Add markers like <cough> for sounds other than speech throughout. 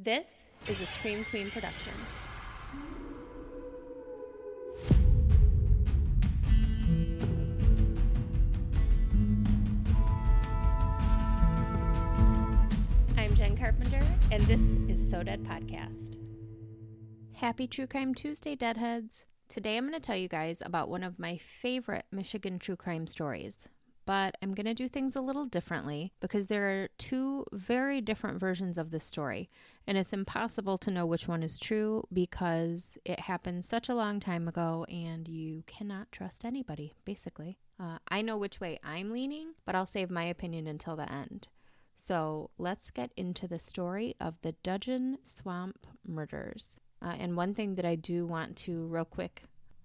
This is a Scream Queen production. I'm Jen Carpenter, and this is So Dead Podcast. Happy True Crime Tuesday, Deadheads. Today I'm going to tell you guys about one of my favorite Michigan true crime stories. But I'm going to do things a little differently because there are two very different versions of this story, and it's impossible to know which one is true because it happened such a long time ago and you cannot trust anybody, basically. Uh, I know which way I'm leaning, but I'll save my opinion until the end. So let's get into the story of the Dudgeon Swamp murders. Uh, and one thing that I do want to, real quick,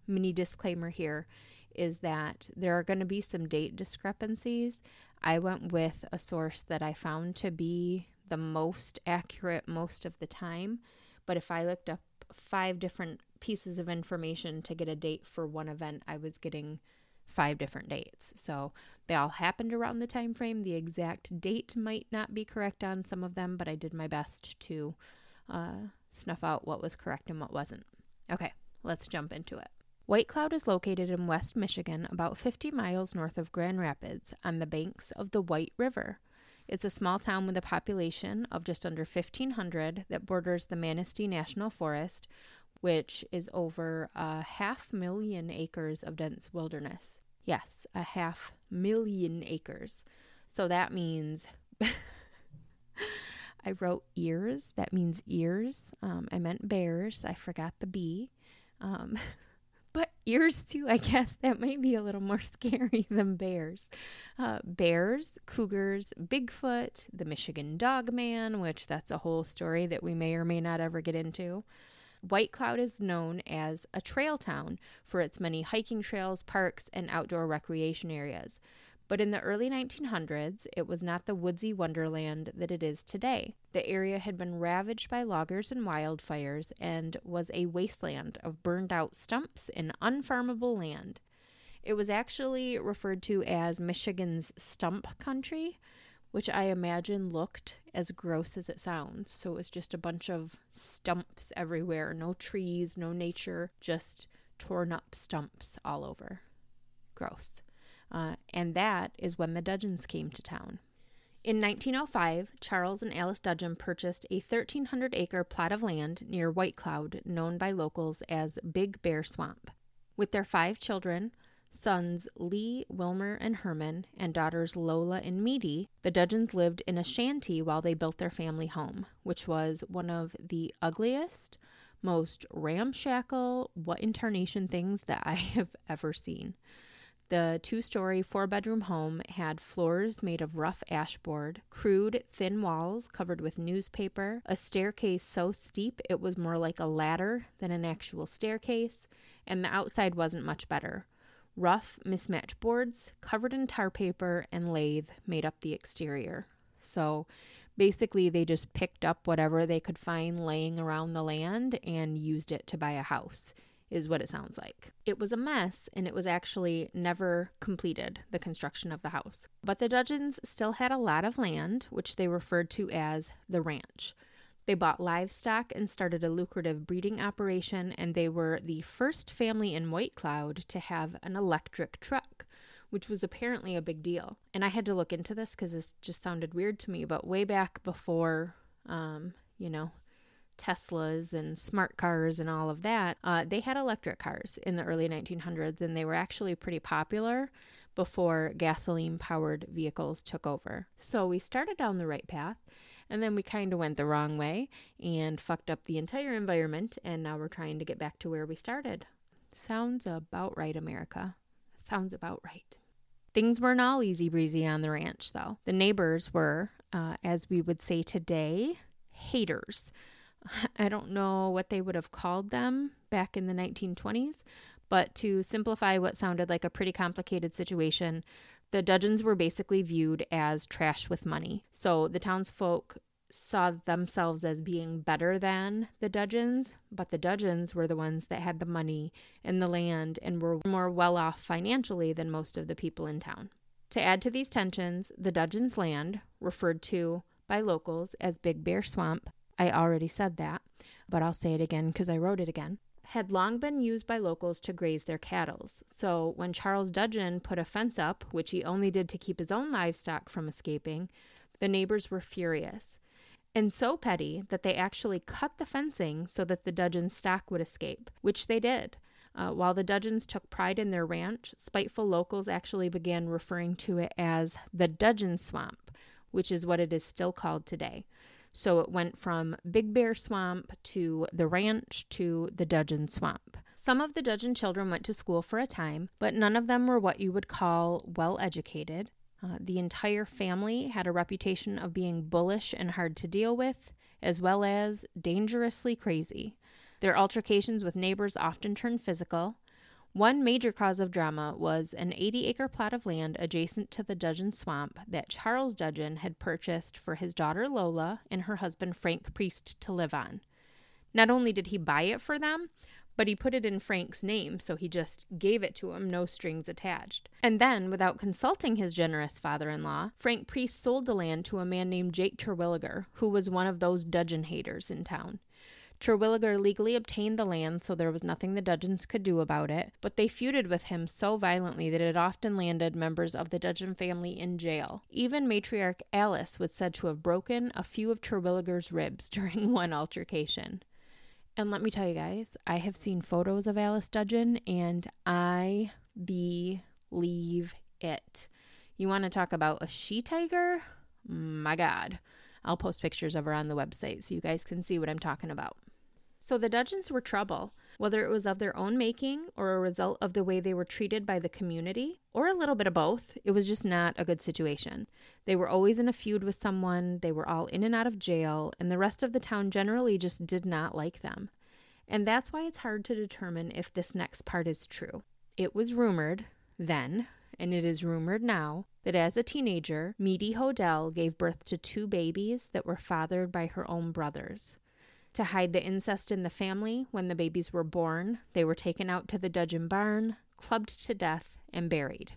mini disclaimer here is that there are going to be some date discrepancies. I went with a source that I found to be the most accurate most of the time. But if I looked up five different pieces of information to get a date for one event, I was getting five different dates. So they all happened around the time frame. The exact date might not be correct on some of them, but I did my best to uh, snuff out what was correct and what wasn't. Okay, let's jump into it. White Cloud is located in West Michigan, about 50 miles north of Grand Rapids, on the banks of the White River. It's a small town with a population of just under 1,500 that borders the Manistee National Forest, which is over a half million acres of dense wilderness. Yes, a half million acres. So that means. <laughs> I wrote ears. That means ears. Um, I meant bears. I forgot the B. Um, <laughs> but ears too, I guess <laughs> that might be a little more <laughs> scary than bears. Uh, bears, cougars, Bigfoot, the Michigan Dog Man, which that's a whole story that we may or may not ever get into. White Cloud is known as a trail town for its many hiking trails, parks, and outdoor recreation areas. But in the early 1900s, it was not the woodsy wonderland that it is today. The area had been ravaged by loggers and wildfires and was a wasteland of burned out stumps and unfarmable land. It was actually referred to as Michigan's stump country, which I imagine looked as gross as it sounds. So it was just a bunch of stumps everywhere no trees, no nature, just torn up stumps all over. Gross. Uh, and that is when the Dudgeons came to town. In 1905, Charles and Alice Dudgeon purchased a 1,300 acre plot of land near White Cloud, known by locals as Big Bear Swamp. With their five children, sons Lee, Wilmer, and Herman, and daughters Lola and Meady, the Dudgeons lived in a shanty while they built their family home, which was one of the ugliest, most ramshackle, what incarnation things that I <laughs> have ever seen. The two story, four bedroom home had floors made of rough ashboard, crude, thin walls covered with newspaper, a staircase so steep it was more like a ladder than an actual staircase, and the outside wasn't much better. Rough, mismatched boards covered in tar paper and lathe made up the exterior. So basically, they just picked up whatever they could find laying around the land and used it to buy a house is what it sounds like. It was a mess and it was actually never completed, the construction of the house. But the Dudgeons still had a lot of land, which they referred to as the ranch. They bought livestock and started a lucrative breeding operation, and they were the first family in White Cloud to have an electric truck, which was apparently a big deal. And I had to look into this because this just sounded weird to me, but way back before, um, you know, Teslas and smart cars and all of that, uh, they had electric cars in the early 1900s, and they were actually pretty popular before gasoline powered vehicles took over. So we started down the right path, and then we kind of went the wrong way and fucked up the entire environment, and now we're trying to get back to where we started. Sounds about right, America. Sounds about right. Things weren't all easy breezy on the ranch, though. The neighbors were, uh, as we would say today, haters. <laughs> I don't know what they would have called them back in the 1920s, but to simplify what sounded like a pretty complicated situation, the Dudgeons were basically viewed as trash with money. So the townsfolk saw themselves as being better than the Dudgeons, but the Dudgeons were the ones that had the money and the land and were more well off financially than most of the people in town. To add to these tensions, the Dudgeons' land, referred to by locals as Big Bear Swamp, I already said that, but I'll say it again because I wrote it again, had long been used by locals to graze their cattle. So when Charles Dudgeon put a fence up, which he only did to keep his own livestock from escaping, the neighbors were furious. And so petty that they actually cut the fencing so that the Dudgeon stock would escape, which they did. Uh, while the Dudgeons took pride in their ranch, spiteful locals actually began referring to it as the Dudgeon Swamp, which is what it is still called today. So it went from Big Bear Swamp to the ranch to the Dudgeon Swamp. Some of the Dudgeon children went to school for a time, but none of them were what you would call well educated. Uh, the entire family had a reputation of being bullish and hard to deal with, as well as dangerously crazy. Their altercations with neighbors often turned physical. One major cause of drama was an 80 acre plot of land adjacent to the Dudgeon Swamp that Charles Dudgeon had purchased for his daughter Lola and her husband Frank Priest to live on. Not only did he buy it for them, but he put it in Frank's name, so he just gave it to him, no strings attached. And then, without consulting his generous father in law, Frank Priest sold the land to a man named Jake Terwilliger, who was one of those Dudgeon haters in town. Terwilliger legally obtained the land, so there was nothing the Dudgeons could do about it, but they feuded with him so violently that it often landed members of the Dudgeon family in jail. Even matriarch Alice was said to have broken a few of Terwilliger's ribs <laughs> during one altercation. And let me tell you guys, I have seen photos of Alice Dudgeon and I believe it. You want to talk about a she tiger? My God. I'll post pictures of her on the website so you guys can see what I'm talking about. So the Dudgeons were trouble, whether it was of their own making or a result of the way they were treated by the community, or a little bit of both. It was just not a good situation. They were always in a feud with someone, they were all in and out of jail, and the rest of the town generally just did not like them. And that's why it's hard to determine if this next part is true. It was rumored then, and it is rumored now, that as a teenager, Meady Hodell gave birth to two babies that were fathered by her own brothers. To hide the incest in the family, when the babies were born, they were taken out to the Dudgeon barn, clubbed to death, and buried.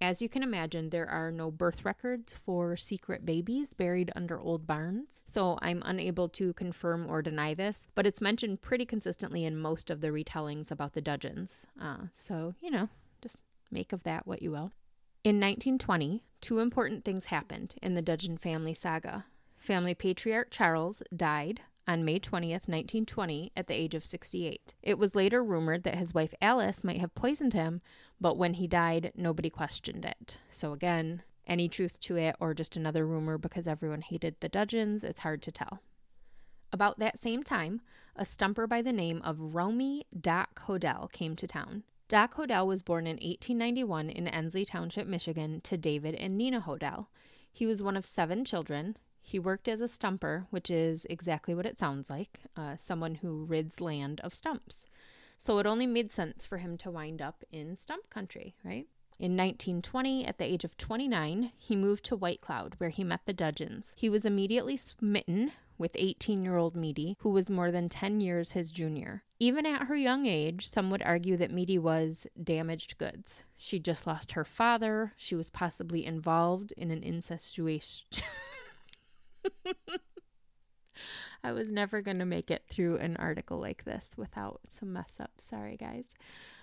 As you can imagine, there are no birth records for secret babies buried under old barns, so I'm unable to confirm or deny this, but it's mentioned pretty consistently in most of the retellings about the Dudgeons. Uh, so, you know, just make of that what you will. In 1920, two important things happened in the Dudgeon family saga. Family patriarch Charles died on May 20th, 1920, at the age of 68. It was later rumored that his wife Alice might have poisoned him, but when he died, nobody questioned it. So, again, any truth to it or just another rumor because everyone hated the Dudgeons, it's hard to tell. About that same time, a stumper by the name of Romy Doc Hodell came to town. Doc Hodell was born in 1891 in Ensley Township, Michigan, to David and Nina Hodell. He was one of seven children. He worked as a stumper, which is exactly what it sounds like uh, someone who rids land of stumps. So it only made sense for him to wind up in stump country, right? In 1920, at the age of 29, he moved to White Cloud, where he met the Dudgeons. He was immediately smitten with 18 year old Meady, who was more than 10 years his junior. Even at her young age, some would argue that Meady was damaged goods. She just lost her father. She was possibly involved in an incestuous. <laughs> <laughs> I was never going to make it through an article like this without some mess up. Sorry, guys.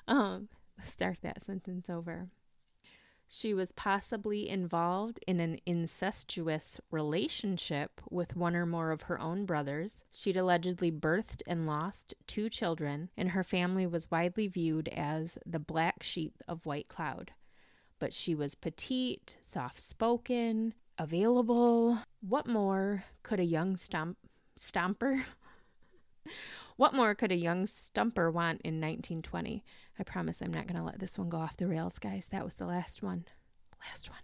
Um, start that sentence over. She was possibly involved in an incestuous relationship with one or more of her own brothers. She'd allegedly birthed and lost two children, and her family was widely viewed as the black sheep of White Cloud. But she was petite, soft spoken, available. What more could a young stump stomper? <laughs> what more could a young stumper want in 1920? I promise I'm not going to let this one go off the rails, guys. That was the last one. Last one.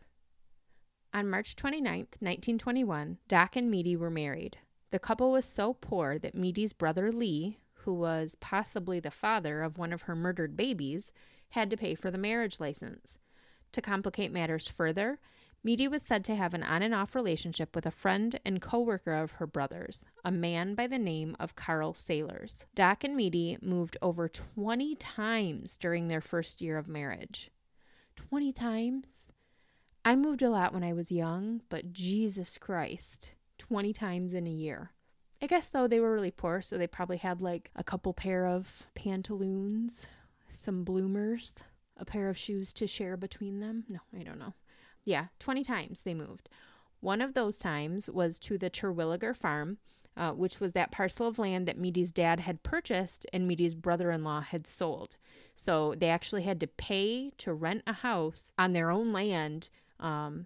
On March 29th, 1921, Doc and Meady were married. The couple was so poor that Meady's brother Lee, who was possibly the father of one of her murdered babies, had to pay for the marriage license. To complicate matters further, Meady was said to have an on and off relationship with a friend and co worker of her brother's, a man by the name of Carl Sailors. Doc and Meady moved over 20 times during their first year of marriage. 20 times? I moved a lot when I was young, but Jesus Christ, 20 times in a year. I guess though they were really poor, so they probably had like a couple pair of pantaloons, some bloomers, a pair of shoes to share between them. No, I don't know. Yeah, 20 times they moved. One of those times was to the Terwilliger farm, uh, which was that parcel of land that Meady's dad had purchased and Meady's brother in law had sold. So they actually had to pay to rent a house on their own land um,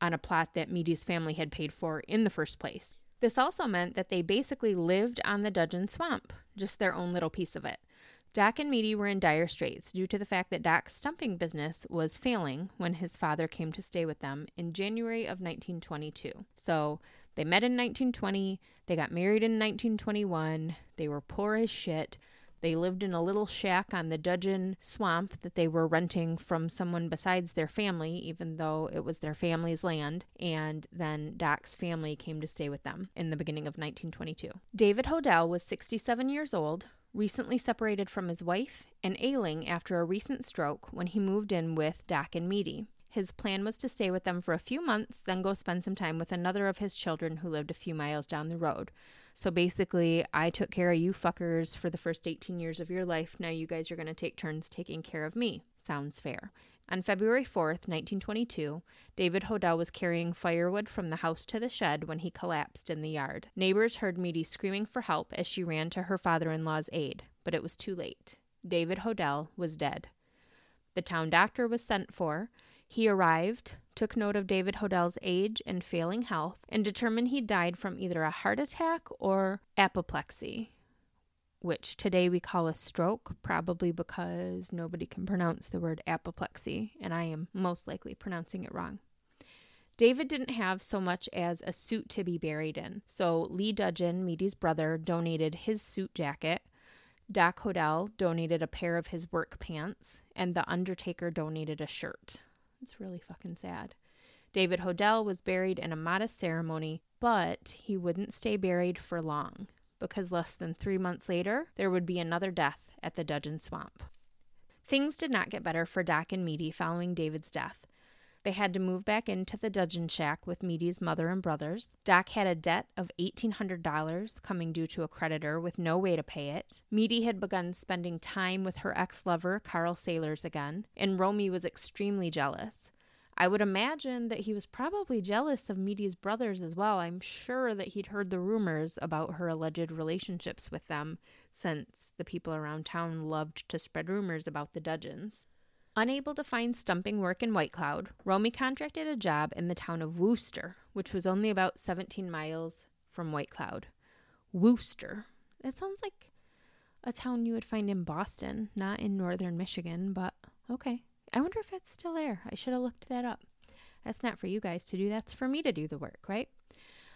on a plot that Meady's family had paid for in the first place. This also meant that they basically lived on the Dudgeon Swamp, just their own little piece of it. Doc and Meady were in dire straits due to the fact that Doc's stumping business was failing when his father came to stay with them in January of 1922. So they met in 1920, they got married in 1921, they were poor as shit. They lived in a little shack on the Dudgeon swamp that they were renting from someone besides their family, even though it was their family's land. And then Doc's family came to stay with them in the beginning of 1922. David Hodell was 67 years old, recently separated from his wife, and ailing after a recent stroke when he moved in with Doc and Meady. His plan was to stay with them for a few months, then go spend some time with another of his children who lived a few miles down the road. So basically, I took care of you fuckers for the first 18 years of your life. Now you guys are going to take turns taking care of me. Sounds fair. On February 4th, 1922, David Hodell was carrying firewood from the house to the shed when he collapsed in the yard. Neighbors heard Meady screaming for help as she ran to her father in law's aid, but it was too late. David Hodell was dead. The town doctor was sent for, he arrived, took note of David Hodell's age and failing health, and determined he died from either a heart attack or apoplexy, which today we call a stroke, probably because nobody can pronounce the word apoplexy, and I am most likely pronouncing it wrong. David didn't have so much as a suit to be buried in, so Lee Dudgeon, Meady's brother, donated his suit jacket. Doc Hodell donated a pair of his work pants, and the undertaker donated a shirt. It's really fucking sad. David Hodell was buried in a modest ceremony, but he wouldn't stay buried for long because less than three months later, there would be another death at the Dudgeon Swamp. Things did not get better for Doc and Meady following David's death. They had to move back into the Dudgeon shack with Meady's mother and brothers. Doc had a debt of $1,800 coming due to a creditor with no way to pay it. Meady had begun spending time with her ex lover, Carl Sailors, again, and Romy was extremely jealous. I would imagine that he was probably jealous of Meady's brothers as well. I'm sure that he'd heard the rumors about her alleged relationships with them, since the people around town loved to spread rumors about the Dudgeons. Unable to find stumping work in White Cloud, Romy contracted a job in the town of Wooster, which was only about 17 miles from White Cloud. Wooster. It sounds like a town you would find in Boston, not in northern Michigan, but okay. I wonder if it's still there. I should have looked that up. That's not for you guys to do, that's for me to do the work, right?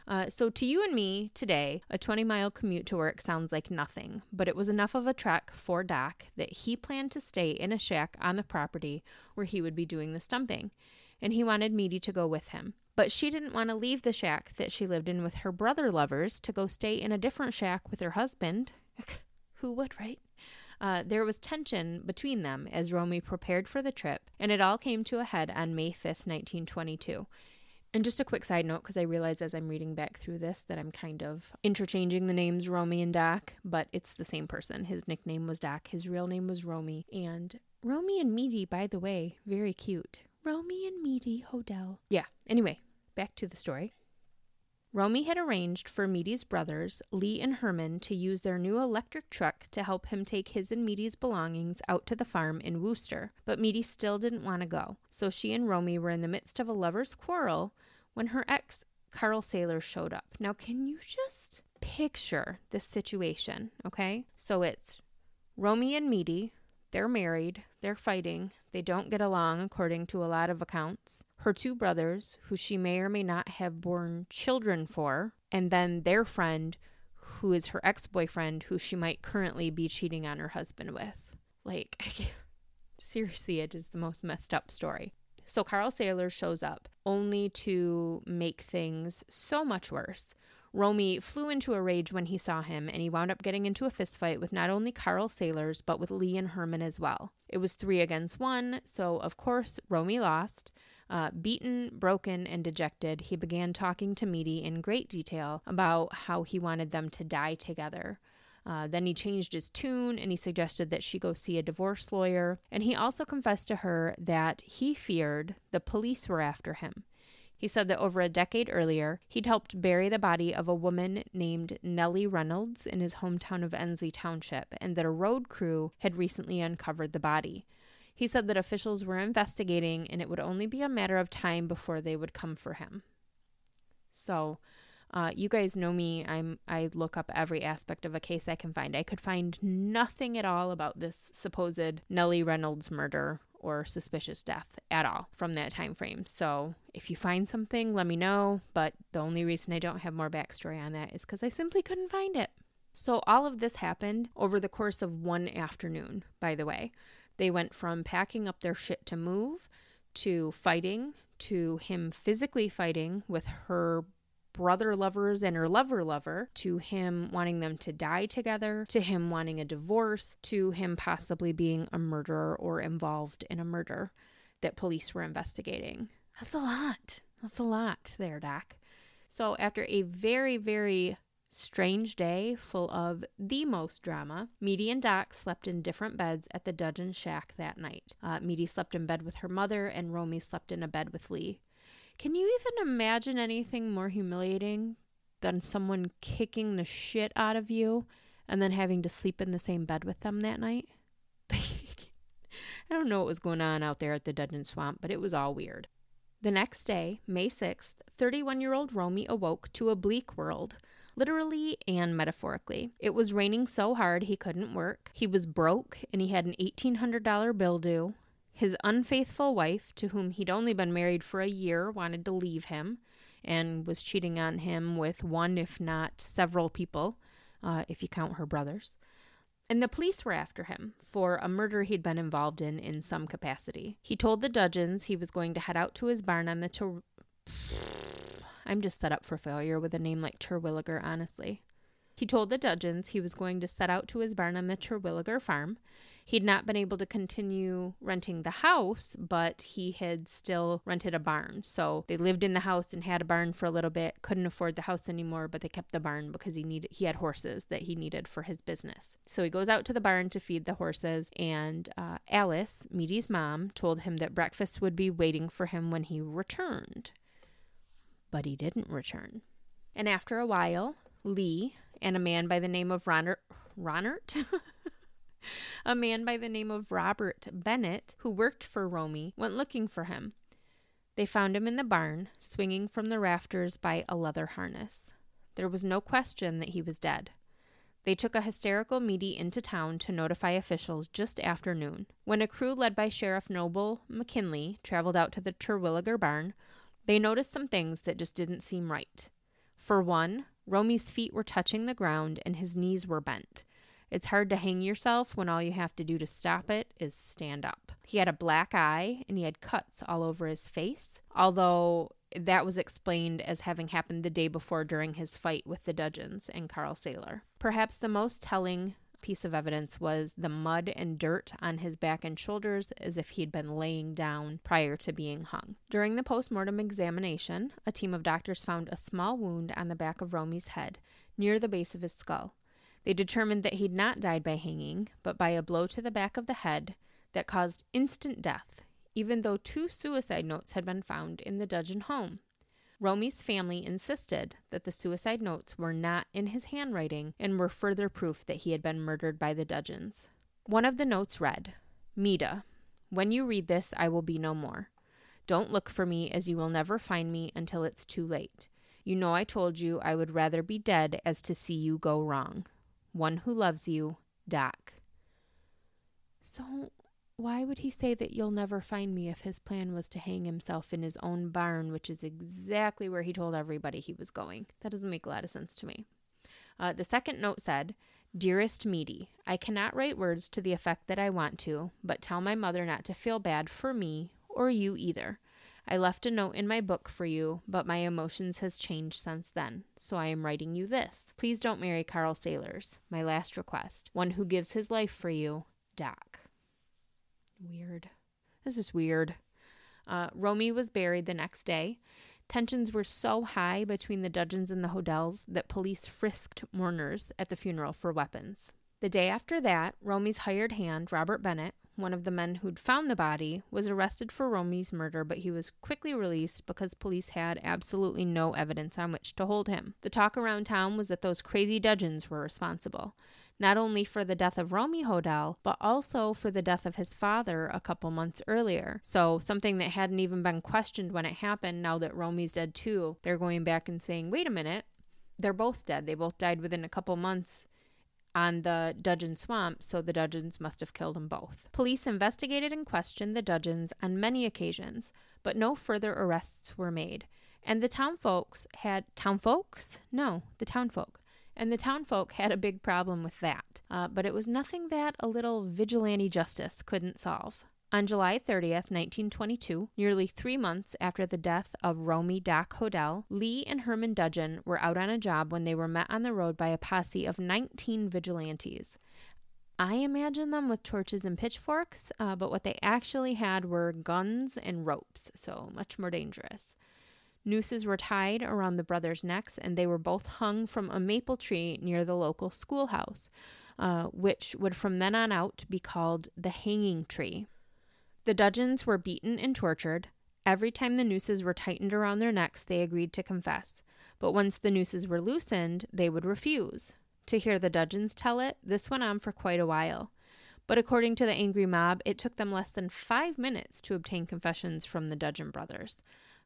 Uh, so, to you and me today, a 20 mile commute to work sounds like nothing, but it was enough of a trek for Doc that he planned to stay in a shack on the property where he would be doing the stumping, and he wanted Meady to go with him. But she didn't want to leave the shack that she lived in with her brother lovers to go stay in a different shack with her husband. <laughs> Who would, right? Uh, there was tension between them as Romy prepared for the trip, and it all came to a head on May 5th, 1922. And just a quick side note, because I realize as I'm reading back through this that I'm kind of interchanging the names Romy and Doc, but it's the same person. His nickname was Doc, his real name was Romy. And Romy and Meady, by the way, very cute. Romy and Meady Hodell. Yeah, anyway, back to the story. Romy had arranged for Meady's brothers, Lee and Herman, to use their new electric truck to help him take his and Meady's belongings out to the farm in Wooster, but Meady still didn't want to go. So she and Romy were in the midst of a lover's quarrel when her ex, Carl Sailor, showed up. Now, can you just picture this situation, okay? So it's Romy and Meady, they're married, they're fighting, they don't get along according to a lot of accounts. Her two brothers, who she may or may not have born children for, and then their friend, who is her ex boyfriend, who she might currently be cheating on her husband with. Like, <laughs> seriously, it is the most messed up story. So Carl Sailor shows up only to make things so much worse. Romy flew into a rage when he saw him, and he wound up getting into a fistfight with not only Carl Sailors, but with Lee and Herman as well. It was three against one, so of course, Romy lost. Uh, beaten, broken, and dejected, he began talking to Meady in great detail about how he wanted them to die together. Uh, then he changed his tune and he suggested that she go see a divorce lawyer. And he also confessed to her that he feared the police were after him. He said that over a decade earlier, he'd helped bury the body of a woman named Nellie Reynolds in his hometown of Ensley Township, and that a road crew had recently uncovered the body. He said that officials were investigating and it would only be a matter of time before they would come for him. So, uh, you guys know me. I'm I look up every aspect of a case I can find. I could find nothing at all about this supposed Nellie Reynolds murder or suspicious death at all from that time frame. So if you find something, let me know. But the only reason I don't have more backstory on that is because I simply couldn't find it. So all of this happened over the course of one afternoon, by the way. They went from packing up their shit to move to fighting to him physically fighting with her brother lovers and her lover lover to him wanting them to die together to him wanting a divorce to him possibly being a murderer or involved in a murder that police were investigating. That's a lot. That's a lot there, Doc. So, after a very, very strange day full of the most drama, Meady and Doc slept in different beds at the Dudgeon shack that night. Uh, Meady slept in bed with her mother, and Romy slept in a bed with Lee. Can you even imagine anything more humiliating than someone kicking the shit out of you and then having to sleep in the same bed with them that night? <laughs> I don't know what was going on out there at the Dudgeon Swamp, but it was all weird. The next day, May 6th, 31 year old Romy awoke to a bleak world literally and metaphorically. It was raining so hard he couldn't work. He was broke and he had an $1,800 bill due. His unfaithful wife, to whom he'd only been married for a year, wanted to leave him and was cheating on him with one, if not several people, uh, if you count her brothers. And the police were after him for a murder he'd been involved in in some capacity. He told the Dudgeons he was going to head out to his barn on the Ter- <sighs> I'm just set up for failure with a name like Terwilliger, honestly. He told the Dudgeons he was going to set out to his barn on the Terwilliger farm. He'd not been able to continue renting the house, but he had still rented a barn. So they lived in the house and had a barn for a little bit. Couldn't afford the house anymore, but they kept the barn because he needed he had horses that he needed for his business. So he goes out to the barn to feed the horses, and uh, Alice, Meady's mom, told him that breakfast would be waiting for him when he returned but he didn't return. And after a while, Lee and a man by the name of Ronert, Ronert? <laughs> a man by the name of Robert Bennett, who worked for Romy, went looking for him. They found him in the barn, swinging from the rafters by a leather harness. There was no question that he was dead. They took a hysterical Meady into town to notify officials just after noon. When a crew led by Sheriff Noble McKinley traveled out to the Terwilliger barn, they noticed some things that just didn't seem right. For one, Romy's feet were touching the ground and his knees were bent. It's hard to hang yourself when all you have to do to stop it is stand up. He had a black eye and he had cuts all over his face, although that was explained as having happened the day before during his fight with the Dudgeons and Carl Saylor. Perhaps the most telling piece of evidence was the mud and dirt on his back and shoulders as if he'd been laying down prior to being hung. During the postmortem examination, a team of doctors found a small wound on the back of Romy's head, near the base of his skull. They determined that he'd not died by hanging, but by a blow to the back of the head that caused instant death, even though two suicide notes had been found in the Dudgeon home. Romy's family insisted that the suicide notes were not in his handwriting and were further proof that he had been murdered by the Dudgeons. One of the notes read, Meda, when you read this, I will be no more. Don't look for me, as you will never find me until it's too late. You know I told you I would rather be dead as to see you go wrong. One who loves you, Doc. So, why would he say that you'll never find me if his plan was to hang himself in his own barn, which is exactly where he told everybody he was going? That doesn't make a lot of sense to me. Uh, the second note said, Dearest Meady, I cannot write words to the effect that I want to, but tell my mother not to feel bad for me or you either. I left a note in my book for you, but my emotions has changed since then, so I am writing you this. Please don't marry Carl Saylors. My last request. One who gives his life for you, Doc. Weird. This is weird. Uh, Romy was buried the next day. Tensions were so high between the Dudgeons and the Hodells that police frisked mourners at the funeral for weapons. The day after that, Romy's hired hand, Robert Bennett, one of the men who'd found the body, was arrested for Romy's murder, but he was quickly released because police had absolutely no evidence on which to hold him. The talk around town was that those crazy Dudgeons were responsible, not only for the death of Romy Hodell, but also for the death of his father a couple months earlier. So, something that hadn't even been questioned when it happened, now that Romy's dead too, they're going back and saying, wait a minute, they're both dead. They both died within a couple months on the Dudgeon Swamp, so the Dudgeons must have killed them both. Police investigated and questioned the Dudgeons on many occasions, but no further arrests were made. And the town folks had town folks? No, the town folk. And the town folk had a big problem with that. Uh, but it was nothing that a little vigilante justice couldn't solve. On July 30th, 1922, nearly three months after the death of Romy Doc Hodell, Lee and Herman Dudgeon were out on a job when they were met on the road by a posse of 19 vigilantes. I imagine them with torches and pitchforks, uh, but what they actually had were guns and ropes, so much more dangerous. Nooses were tied around the brothers' necks, and they were both hung from a maple tree near the local schoolhouse, uh, which would from then on out be called the hanging tree. The Dudgeons were beaten and tortured. Every time the nooses were tightened around their necks, they agreed to confess. But once the nooses were loosened, they would refuse. To hear the Dudgeons tell it, this went on for quite a while. But according to the angry mob, it took them less than five minutes to obtain confessions from the Dudgeon brothers.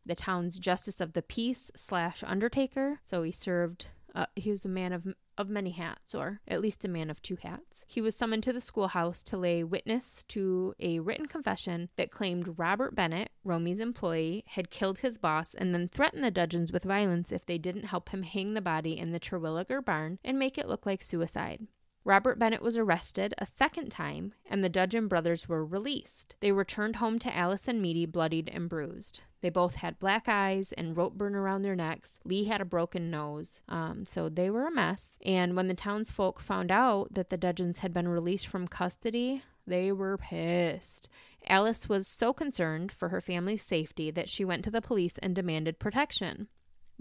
The town's justice of the peace slash undertaker, so he served uh, he was a man of, of many hats, or at least a man of two hats. He was summoned to the schoolhouse to lay witness to a written confession that claimed Robert Bennett, Romy's employee, had killed his boss and then threatened the Dudgeons with violence if they didn't help him hang the body in the Terwilliger barn and make it look like suicide. Robert Bennett was arrested a second time, and the Dudgeon brothers were released. They returned home to Alice and Meady bloodied and bruised. They both had black eyes and rope burn around their necks. Lee had a broken nose, um, so they were a mess. And when the townsfolk found out that the Dudgeons had been released from custody, they were pissed. Alice was so concerned for her family's safety that she went to the police and demanded protection.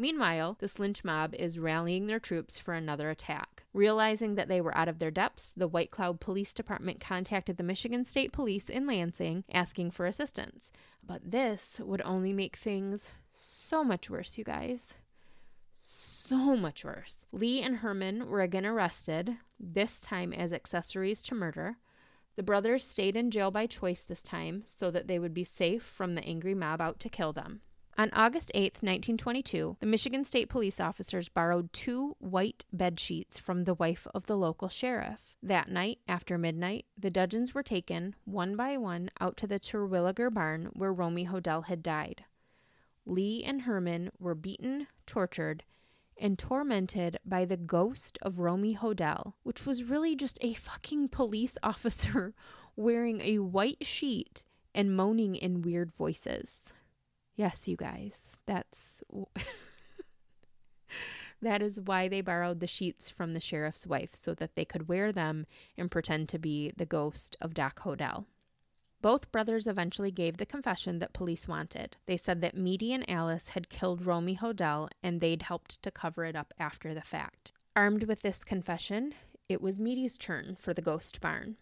Meanwhile, this lynch mob is rallying their troops for another attack. Realizing that they were out of their depths, the White Cloud Police Department contacted the Michigan State Police in Lansing asking for assistance. But this would only make things so much worse, you guys. So much worse. Lee and Herman were again arrested, this time as accessories to murder. The brothers stayed in jail by choice this time so that they would be safe from the angry mob out to kill them. On August 8, 1922, the Michigan State police officers borrowed two white bed sheets from the wife of the local sheriff. That night, after midnight, the Dudgeons were taken, one by one, out to the Terwilliger barn where Romy Hodell had died. Lee and Herman were beaten, tortured, and tormented by the ghost of Romy Hodell, which was really just a fucking police <laughs> officer wearing a white sheet and moaning in weird voices. Yes, you guys, that's <laughs> that is why they borrowed the sheets from the sheriff's wife so that they could wear them and pretend to be the ghost of Doc Hodell. Both brothers eventually gave the confession that police wanted. They said that Meady and Alice had killed Romy Hodell and they'd helped to cover it up after the fact. Armed with this confession, it was Meady's turn for the ghost barn.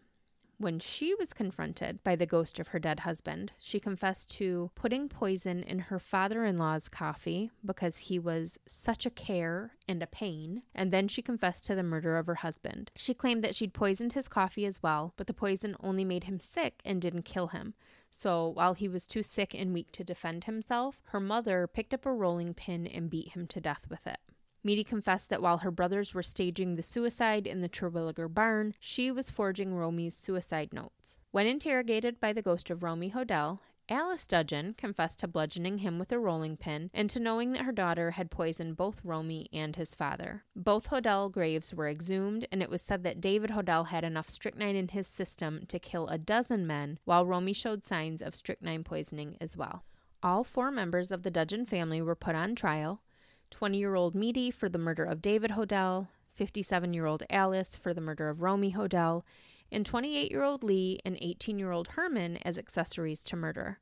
When she was confronted by the ghost of her dead husband, she confessed to putting poison in her father in law's coffee because he was such a care and a pain, and then she confessed to the murder of her husband. She claimed that she'd poisoned his coffee as well, but the poison only made him sick and didn't kill him. So while he was too sick and weak to defend himself, her mother picked up a rolling pin and beat him to death with it. Meady confessed that while her brothers were staging the suicide in the Terwilliger barn, she was forging Romy's suicide notes. When interrogated by the ghost of Romy Hodell, Alice Dudgeon confessed to bludgeoning him with a rolling pin and to knowing that her daughter had poisoned both Romy and his father. Both Hodell graves were exhumed, and it was said that David Hodell had enough strychnine in his system to kill a dozen men, while Romy showed signs of strychnine poisoning as well. All four members of the Dudgeon family were put on trial, 20 year old Meady for the murder of David Hodell, 57 year old Alice for the murder of Romy Hodell, and 28 year old Lee and 18 year old Herman as accessories to murder.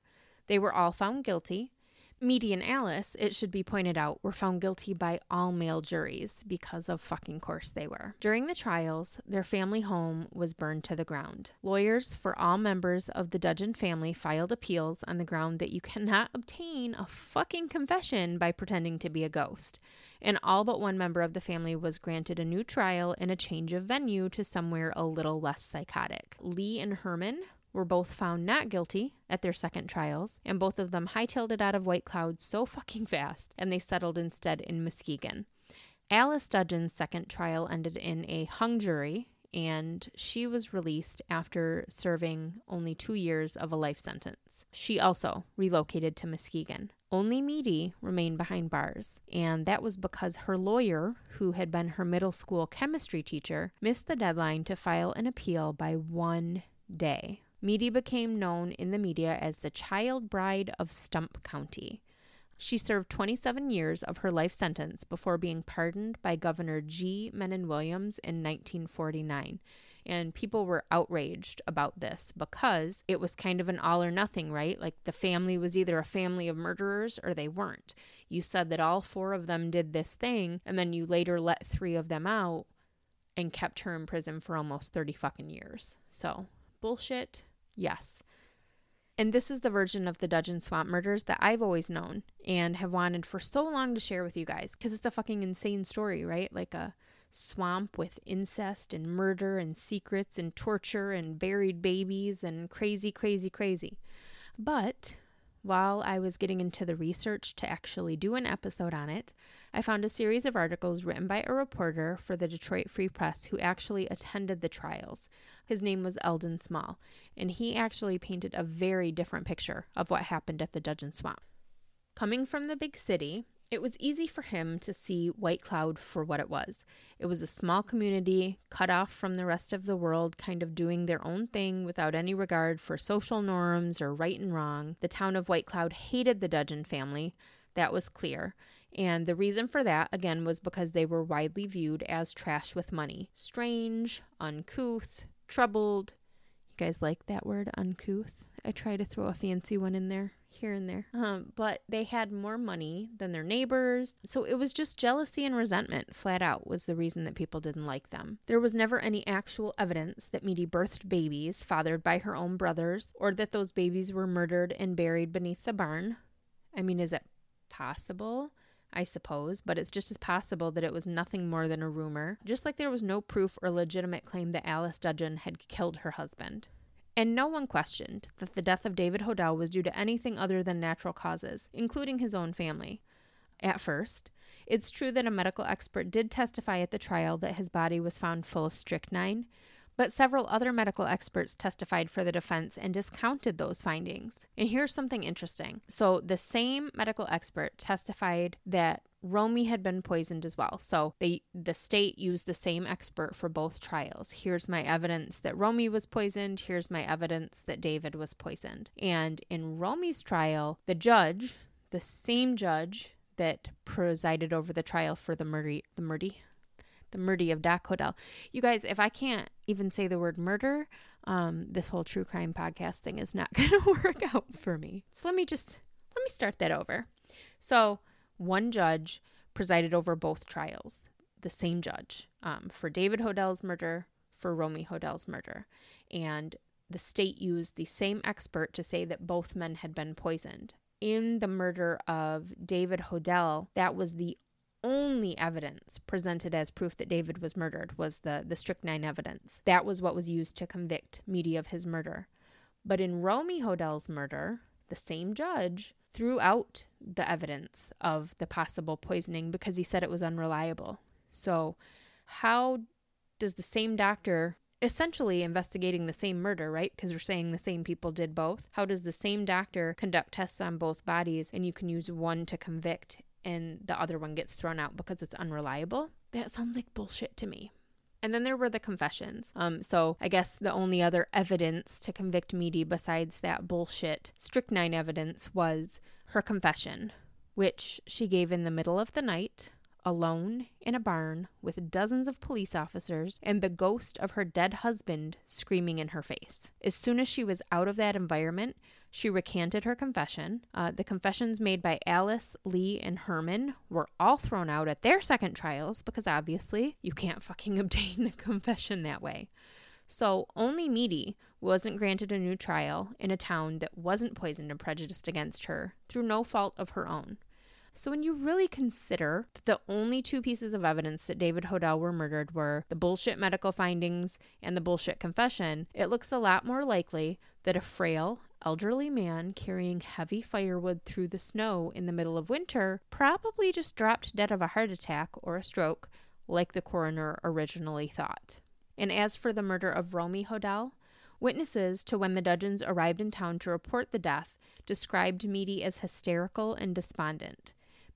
They were all found guilty. Meady and Alice, it should be pointed out, were found guilty by all male juries because of fucking course they were. During the trials, their family home was burned to the ground. Lawyers for all members of the Dudgeon family filed appeals on the ground that you cannot <laughs> obtain a fucking confession by pretending to be a ghost. And all but one member of the family was granted a new trial and a change of venue to somewhere a little less psychotic. Lee and Herman were both found not guilty at their second trials, and both of them hightailed it out of White Cloud so fucking fast, and they settled instead in Muskegon. Alice Dudgeon's second trial ended in a hung jury, and she was released after serving only two years of a life sentence. She also relocated to Muskegon. Only Meady remained behind bars, and that was because her lawyer, who had been her middle school chemistry teacher, missed the deadline to file an appeal by one day. Meady became known in the media as the child bride of Stump County. She served 27 years of her life sentence before being pardoned by Governor G. Mennen Williams in 1949. And people were outraged about this because it was kind of an all or nothing, right? Like the family was either a family of murderers or they weren't. You said that all four of them did this thing, and then you later let three of them out and kept her in prison for almost 30 fucking years. So, bullshit Yes. And this is the version of the Dudgeon Swamp murders that I've always known and have wanted for so long to share with you guys because it's a fucking insane story, right? Like a swamp with incest and murder and secrets and torture and buried babies and crazy, crazy, crazy. But while I was getting into the research to actually do an episode on it, I found a series of articles written by a reporter for the Detroit Free Press who actually attended the trials. His name was Elden Small, and he actually painted a very different picture of what happened at the Dudgeon Swamp. Coming from the big city, it was easy for him to see White Cloud for what it was. It was a small community, cut off from the rest of the world, kind of doing their own thing without any regard for social norms or right and wrong. The town of White Cloud hated the Dudgeon family, that was clear. And the reason for that, again, was because they were widely viewed as trash with money. Strange, uncouth, troubled. You guys like that word, uncouth? I try to throw a fancy one in there here and there. Um, but they had more money than their neighbors. So it was just jealousy and resentment, flat out, was the reason that people didn't like them. There was never any actual evidence that Meady birthed babies fathered by her own brothers or that those babies were murdered and buried beneath the barn. I mean, is it possible? I suppose, but it's just as possible that it was nothing more than a rumor, just like there was no proof or legitimate claim that Alice Dudgeon had killed her husband. And no one questioned that the death of David Hodell was due to anything other than natural causes, including his own family. At first, it's true that a medical expert did testify at the trial that his body was found full of strychnine, but several other medical experts testified for the defense and discounted those findings. And here's something interesting. So, the same medical expert testified that Romy had been poisoned as well. So they the state used the same expert for both trials. Here's my evidence that Romy was poisoned, here's my evidence that David was poisoned. And in Romy's trial, the judge, the same judge that presided over the trial for the murder the murder the murder of Doc. You guys, if I can't even say the word murder, um, this whole true crime podcast thing is not <laughs> going to work out for me. So let me just let me start that over. So one judge presided over both trials, the same judge um, for David Hodell's murder, for Romy Hodell's murder, and the state used the same expert to say that both men had been poisoned. In the murder of David Hodell, that was the only evidence presented as proof that David was murdered was the, the strychnine evidence. That was what was used to convict Meady of his murder. But in Romy Hodell's murder, the same judge threw out the evidence of the possible poisoning because he said it was unreliable. So, how does the same doctor essentially investigating the same murder, right? Because we're saying the same people did both. How does the same doctor conduct tests on both bodies and you can use one to convict and the other one gets thrown out because it's unreliable. That sounds like bullshit to me. And then there were the confessions. Um, so I guess the only other evidence to convict Meady besides that bullshit strychnine evidence was her confession, which she gave in the middle of the night, alone in a barn with dozens of police officers and the ghost of her dead husband screaming in her face. As soon as she was out of that environment, She recanted her confession. Uh, the confessions made by Alice, Lee, and Herman were all thrown out at their second trials because obviously you can't fucking <laughs> obtain a confession that way. So only Meady wasn't granted a new trial in a town that wasn't poisoned and prejudiced against her through no fault of her own. So when you really consider that the only two pieces of evidence that David Hodell were murdered were the bullshit medical findings and the bullshit confession, it looks a lot more likely that a frail, elderly man carrying heavy firewood through the snow in the middle of winter probably just dropped dead of a heart attack or a stroke, like the coroner originally thought. And as for the murder of Romie Hodell, witnesses to when the Dudgeons arrived in town to report the death described Meady as hysterical and despondent.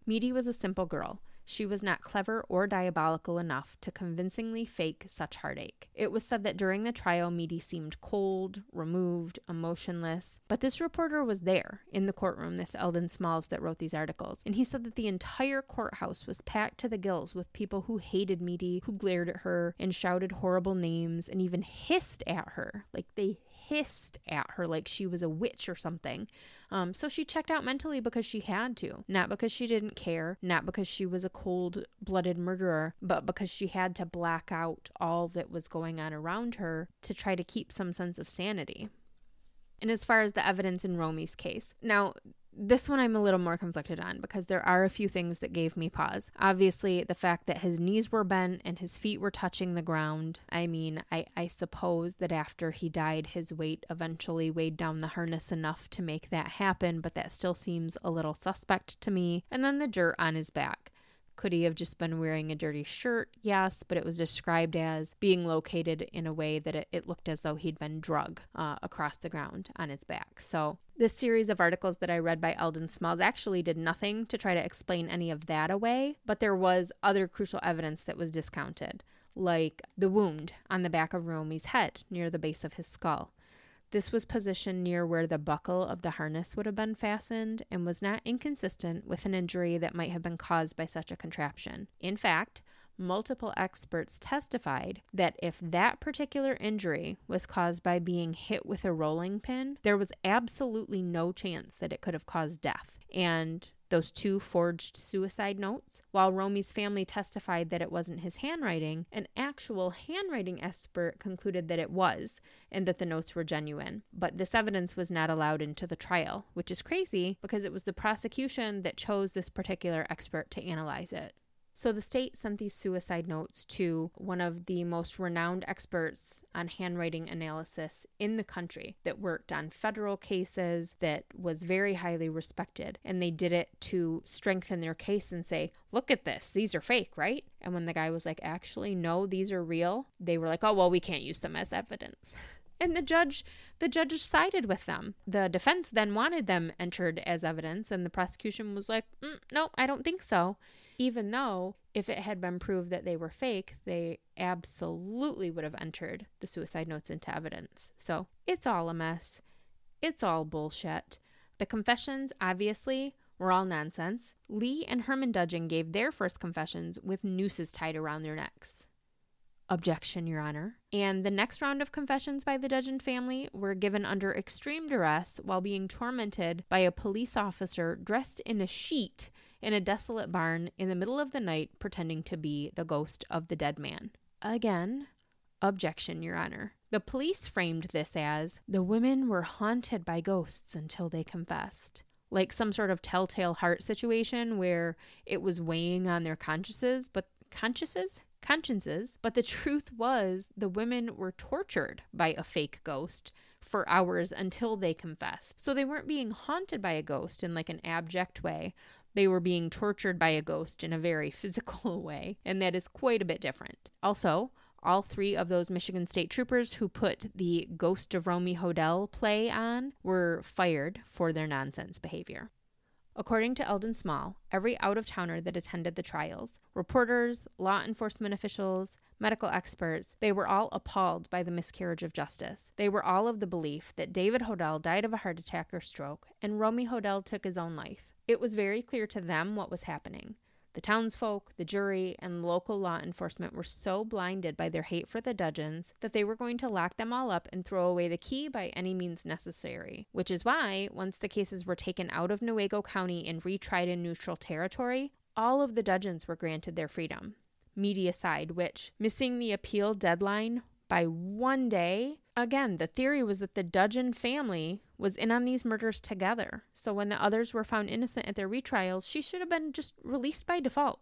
Meady was a simple girl. She was not clever or diabolical enough to convincingly fake such heartache. It was said that during the trial, Meady seemed cold, removed, emotionless. But this reporter was there in the courtroom, this Elden Smalls that wrote these articles, and he said that the entire courthouse was packed to the gills with people who hated Meady, who glared at her and shouted horrible names and even hissed at her. Like they hissed at her like she was a witch or something. Um, so she checked out mentally because she had to, not because she didn't care, not because she was a cold blooded murderer, but because she had to black out all that was going on around her to try to keep some sense of sanity. And as far as the evidence in Romie's case, now this one I'm a little more conflicted on because there are a few things that gave me pause. Obviously, the fact that his knees were bent and his feet were touching the ground. I mean, I, I suppose that after he died, his weight eventually weighed down the harness enough to make that happen, but that still seems a little suspect to me. And then the dirt on his back. Could he have just been wearing a dirty shirt? Yes, but it was described as being located in a way that it, it looked as though he'd been drug uh, across the ground on his back. So, this series of articles that I read by Elden Smalls actually did nothing to try to explain any of that away, but there was other crucial evidence that was discounted, like the wound on the back of Romie's head near the base of his skull. This was positioned near where the buckle of the harness would have been fastened and was not inconsistent with an injury that might have been caused by such a contraption. In fact, multiple experts testified that if that particular injury was caused by being hit with a rolling pin, there was absolutely no chance that it could have caused death. And those two forged suicide notes. While Romie's family testified that it wasn't his handwriting, an actual handwriting expert concluded that it was and that the notes were genuine. But this evidence was not allowed into the trial, which is crazy because it was the prosecution that chose this particular expert to analyze it. So the state sent these suicide notes to one of the most renowned experts on handwriting analysis in the country that worked on federal cases that was very highly respected. And they did it to strengthen their case and say, look at this, these are fake, right? And when the guy was like, actually, no, these are real, they were like, oh, well, we can't use them as evidence and the judge the judge sided with them the defense then wanted them entered as evidence and the prosecution was like mm, no i don't think so even though if it had been proved that they were fake, they absolutely would have entered the suicide notes into evidence. So it's all a mess. It's all bullshit. The confessions, obviously, were all nonsense. Lee and Herman Dudgeon gave their first confessions with nooses tied around their necks. Objection, Your Honor. And the next round of confessions by the Dudgeon family were given under extreme duress while being tormented by a police officer dressed in a sheet in a desolate barn in the middle of the night pretending to be the ghost of the dead man. Again, objection, Your Honor. The police framed this as the women were haunted by ghosts until they confessed. Like some sort of telltale heart situation where it was weighing on their consciences, but consciences? Consciences. But the truth was the women were tortured by a fake ghost for hours until they confessed. So they weren't being haunted by a ghost in like an abject way, they were being tortured by a ghost in a very <laughs> physical way, and that is quite a bit different. Also, all three of those Michigan State troopers who put the Ghost of Romie Hodell play on were fired for their nonsense behavior. According to Elden Small, every out of towner that attended the trials, reporters, law enforcement officials, medical experts, they were all appalled by the miscarriage of justice. They were all of the belief that David Hodell died of a heart attack or stroke, and Romie Hodell took his own life. It was very clear to them what was happening. The townsfolk, the jury, and local law enforcement were so blinded by their hate for the Dudgeons that they were going to lock them all up and throw away the key by any means necessary. Which is why, once the cases were taken out of Newaygo County and retried in neutral territory, all of the Dudgeons were granted their freedom. Media side, which, missing the appeal deadline by one day, again, the theory was that the Dudgeon family was in on these murders together. So when the others were found innocent at their retrials, she should have been just released by default.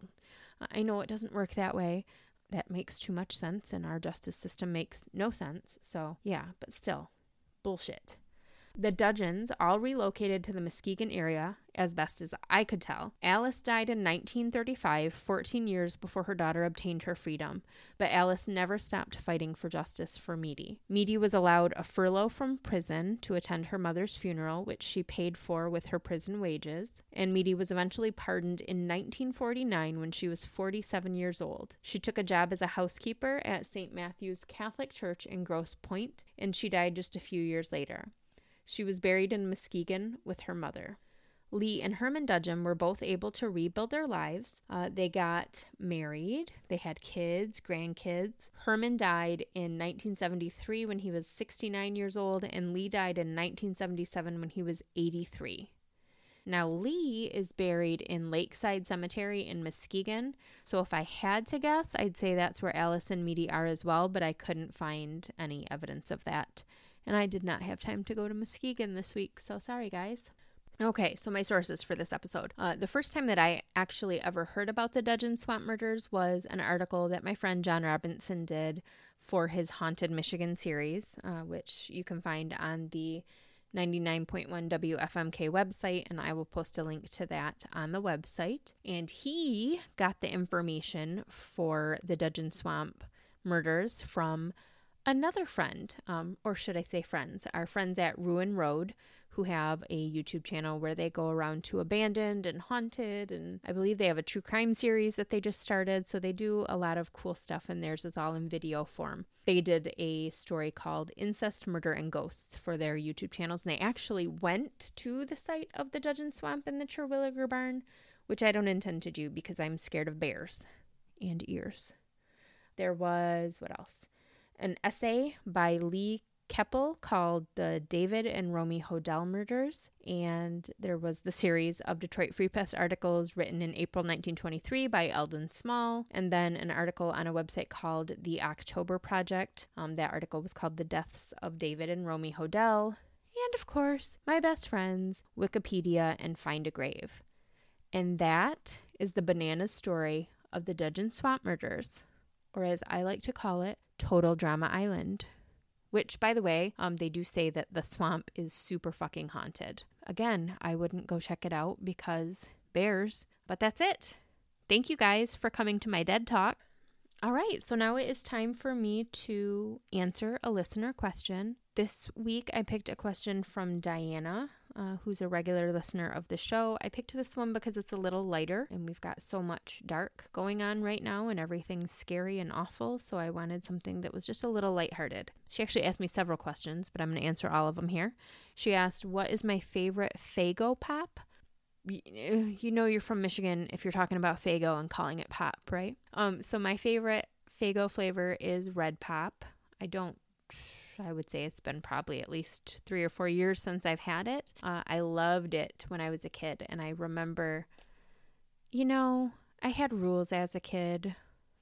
I know it doesn't work that way. That makes too much sense, and our justice system makes no sense. So, yeah, but still, bullshit. The Dudgeons all relocated to the Muskegon area, as best as I could tell. Alice died in 1935, 14 years before her daughter obtained her freedom, but Alice never stopped fighting for justice for Meady. Meady was allowed a furlough from prison to attend her mother's funeral, which she paid for with her prison wages, and Meady was eventually pardoned in 1949 when she was 47 years old. She took a job as a housekeeper at St. Matthew's Catholic Church in Grosse Pointe, and she died just a few years later. She was buried in Muskegon with her mother. Lee and Herman Dudgeon were both able to rebuild their lives. Uh, they got married, they had kids, grandkids. Herman died in 1973 when he was 69 years old, and Lee died in 1977 when he was 83. Now, Lee is buried in Lakeside Cemetery in Muskegon. So, if I had to guess, I'd say that's where Alice and Meady are as well, but I couldn't find any evidence of that and I did not have time to go to Muskegon this week, so sorry, guys. Okay, so my sources for this episode. Uh, the first time that I actually ever heard about the Dudgeon Swamp murders was an article that my friend John Robinson did for his Haunted Michigan series, uh, which you can find on the 99.1 WFMK website, and I will post a link to that on the website. And he got the information for the Dudgeon Swamp murders from another friend, um, or should I say friends, our friends at Ruin Road, who have a YouTube channel where they go around to abandoned and haunted. And I believe they have a true crime series that they just started. So they do a lot of cool stuff, and theirs is all in video form. They did a story called Incest, Murder, and Ghosts for their YouTube channels. And they actually went to the site of the Dudgeon Swamp and the Terwilliger Barn, which I don't intend to do because I'm scared of bears and ears. There was, what else? An essay by Lee Keippel called The David and Romie Hodell Murders. And there was the series of Detroit Free Press articles written in April 1923 by Elden Small, and then an article on a website called The October Project. Um, that article was called The Deaths of David and Romie Hodell. And of course, my best friends, Wikipedia and Find a Grave. And that is the banana story of the Dudgeon Swamp Murders, or as I like to call it, Total Drama Island. Which, by the way, um, they do say that the swamp is super fucking haunted. Again, I wouldn't go check it out because bears. But that's it. Thank you guys for coming to my dead talk. All right, so now it is time for me to answer a listener question. This week I picked a question from Diana, uh, who's a regular listener of the show. I picked this one because it's a little lighter and we've got so much dark going on right now and everything's scary and awful. So I wanted something that was just a little lighthearted. She actually asked me several questions, but I'm going to answer all of them here. She asked, What is my favorite Faygo pop? You know, you're from Michigan if you're talking about Faygo and calling it pop, right? Um, so my favorite Faygo flavor is red pop. I don't I would say it's been probably at least three or four years since I've had it. Uh, I loved it when I was a kid, and I remember, you know, I had rules as a kid,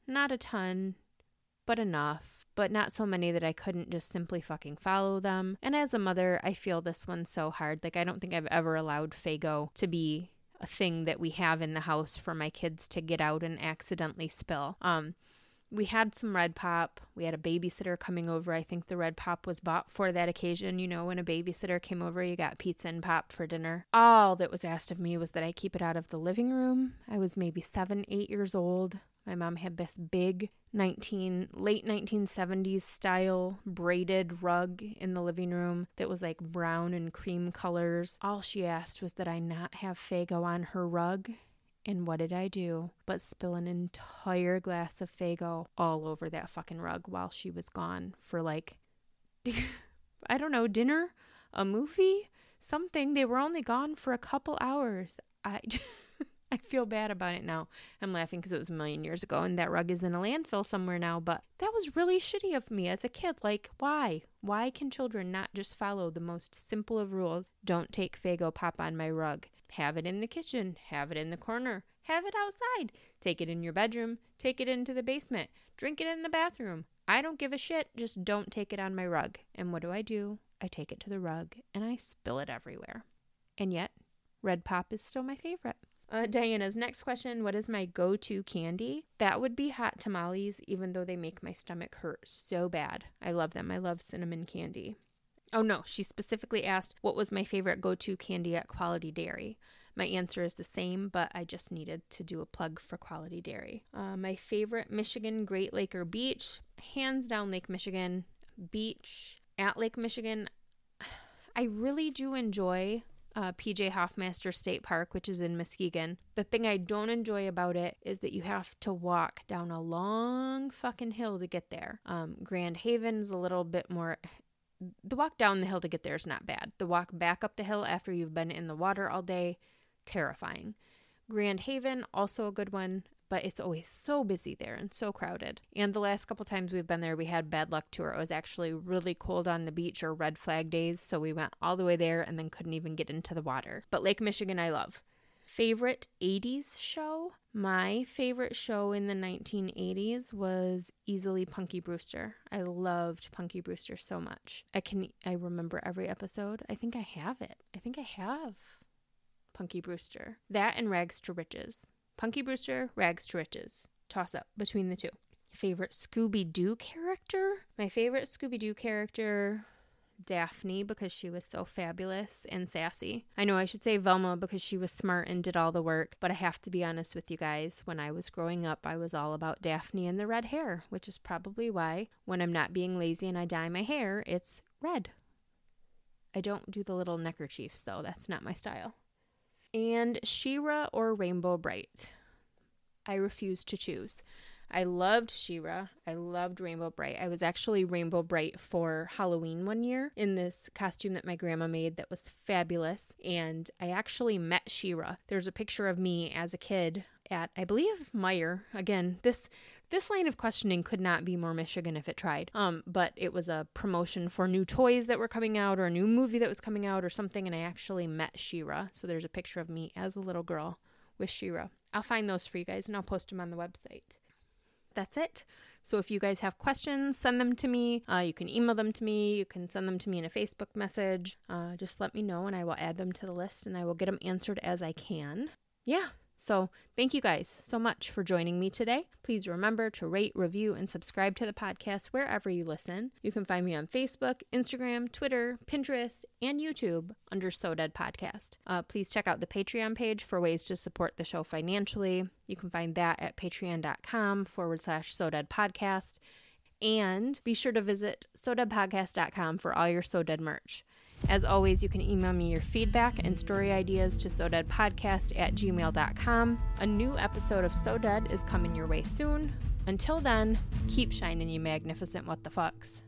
not a ton, but enough, but not so many that I couldn't just simply fucking follow them. And as a mother, I feel this one so hard. Like, I don't think I've ever allowed Faygo to be a thing that we have in the house for my kids to get out and accidentally spill. Um, we had some red pop. We had a babysitter coming over. I think the red pop was bought for that occasion. You know, when a babysitter came over, you got pizza and pop for dinner. All that was asked of me was that I keep it out of the living room. I was maybe seven, eight years old. My mom had this big 19 late 1970s style braided rug in the living room that was like brown and cream colors. All she asked was that I not have Faygo on her rug and what did I do but spill an entire glass of Faygo all over that fucking rug while she was gone for like, <laughs> I don't know, dinner, a movie, something. They were only gone for a couple hours. I. <laughs> I feel bad about it now. I'm laughing because it was a million years ago and that rug is in a landfill somewhere now, but that was really shitty of me as a kid. Like, why? Why can children not just follow the most simple of rules? Don't take Faygo Pop on my rug. Have it in the kitchen, have it in the corner, have it outside. Take it in your bedroom, take it into the basement, drink it in the bathroom. I don't give a shit, just don't take it on my rug. And what do I do? I take it to the rug and I spill it everywhere. And yet, Red Pop is still my favorite. Uh, Diana's next question What is my go to candy? That would be hot tamales, even though they make my stomach hurt so bad. I love them. I love cinnamon candy. Oh no, she specifically asked what was my favorite go to candy at Quality Dairy. My answer is the same, but I just needed to do a plug for Quality Dairy. Uh, my favorite Michigan Great Lake or Beach, hands down Lake Michigan. Beach at Lake Michigan. <sighs> I really do enjoy uh, PJ Hoffmaster State Park, which is in Muskegon. The thing I don't enjoy about it is that you have to walk down a long fucking hill to get there. Um, Grand Haven is a little bit more. The walk down the hill to get there is not bad. The walk back up the hill after you've been in the water all day, terrifying. Grand Haven, also a good one but it's always so busy there and so crowded. And the last couple times we've been there, we had bad luck tour. It was actually really cold on the beach or red flag days, so we went all the way there and then couldn't even get into the water. But Lake Michigan, I love. Favorite 80s show? My favorite show in the 1980s was easily Punky Brewster. I loved Punky Brewster so much. I can I remember every episode. I think I have it. I think I have Punky Brewster. That and Rags to Riches. Punky Brewster, Rags to Riches. Toss up between the two. Favorite Scooby Doo character? My favorite Scooby Doo character, Daphne, because she was so fabulous and sassy. I know I should say Velma because she was smart and did all the work, but I have to be honest with you guys. When I was growing up, I was all about Daphne and the red hair, which is probably why when I'm not being lazy and I dye my hair, it's red. I don't do the little neckerchiefs though, that's not my style and She-Ra or Rainbow Brite. I refuse to choose. I loved She-Ra. I loved Rainbow Brite. I was actually Rainbow Brite for Halloween one year in this costume that my grandma made that was fabulous. And I actually met She-Ra. There's a picture of me as a kid at, I believe, Meijer. Again, this this line of questioning could not be more Michigan if it tried. Um, but it was a promotion for new toys that were coming out or a new movie that was coming out or something, and I actually met She-Ra. So there's a picture of me as a little girl with She-Ra. I'll find those for you guys and I'll post them on the website. That's it. So if you guys have questions, send them to me. Uh, you can email them to me. You can send them to me in a Facebook message. Uh, just let me know and I will add them to the list and I will get them answered as I can. Yeah, so, thank you guys so much for joining me today. Please remember to rate, review, and subscribe to the podcast wherever you listen. You can find me on Facebook, Instagram, Twitter, Pinterest, and YouTube under So Dead Podcast. Uh, please check out the Patreon page for ways to support the show financially. You can find that at patreon.com forward slash So Dead Podcast. And be sure to visit SoDeadPodcast.com for all your So Dead merch. As always, you can email me your feedback and story ideas to sodeadpodcast at gmail.com. A new episode of So Dead is coming your way soon. Until then, keep shining, you magnificent what the fucks.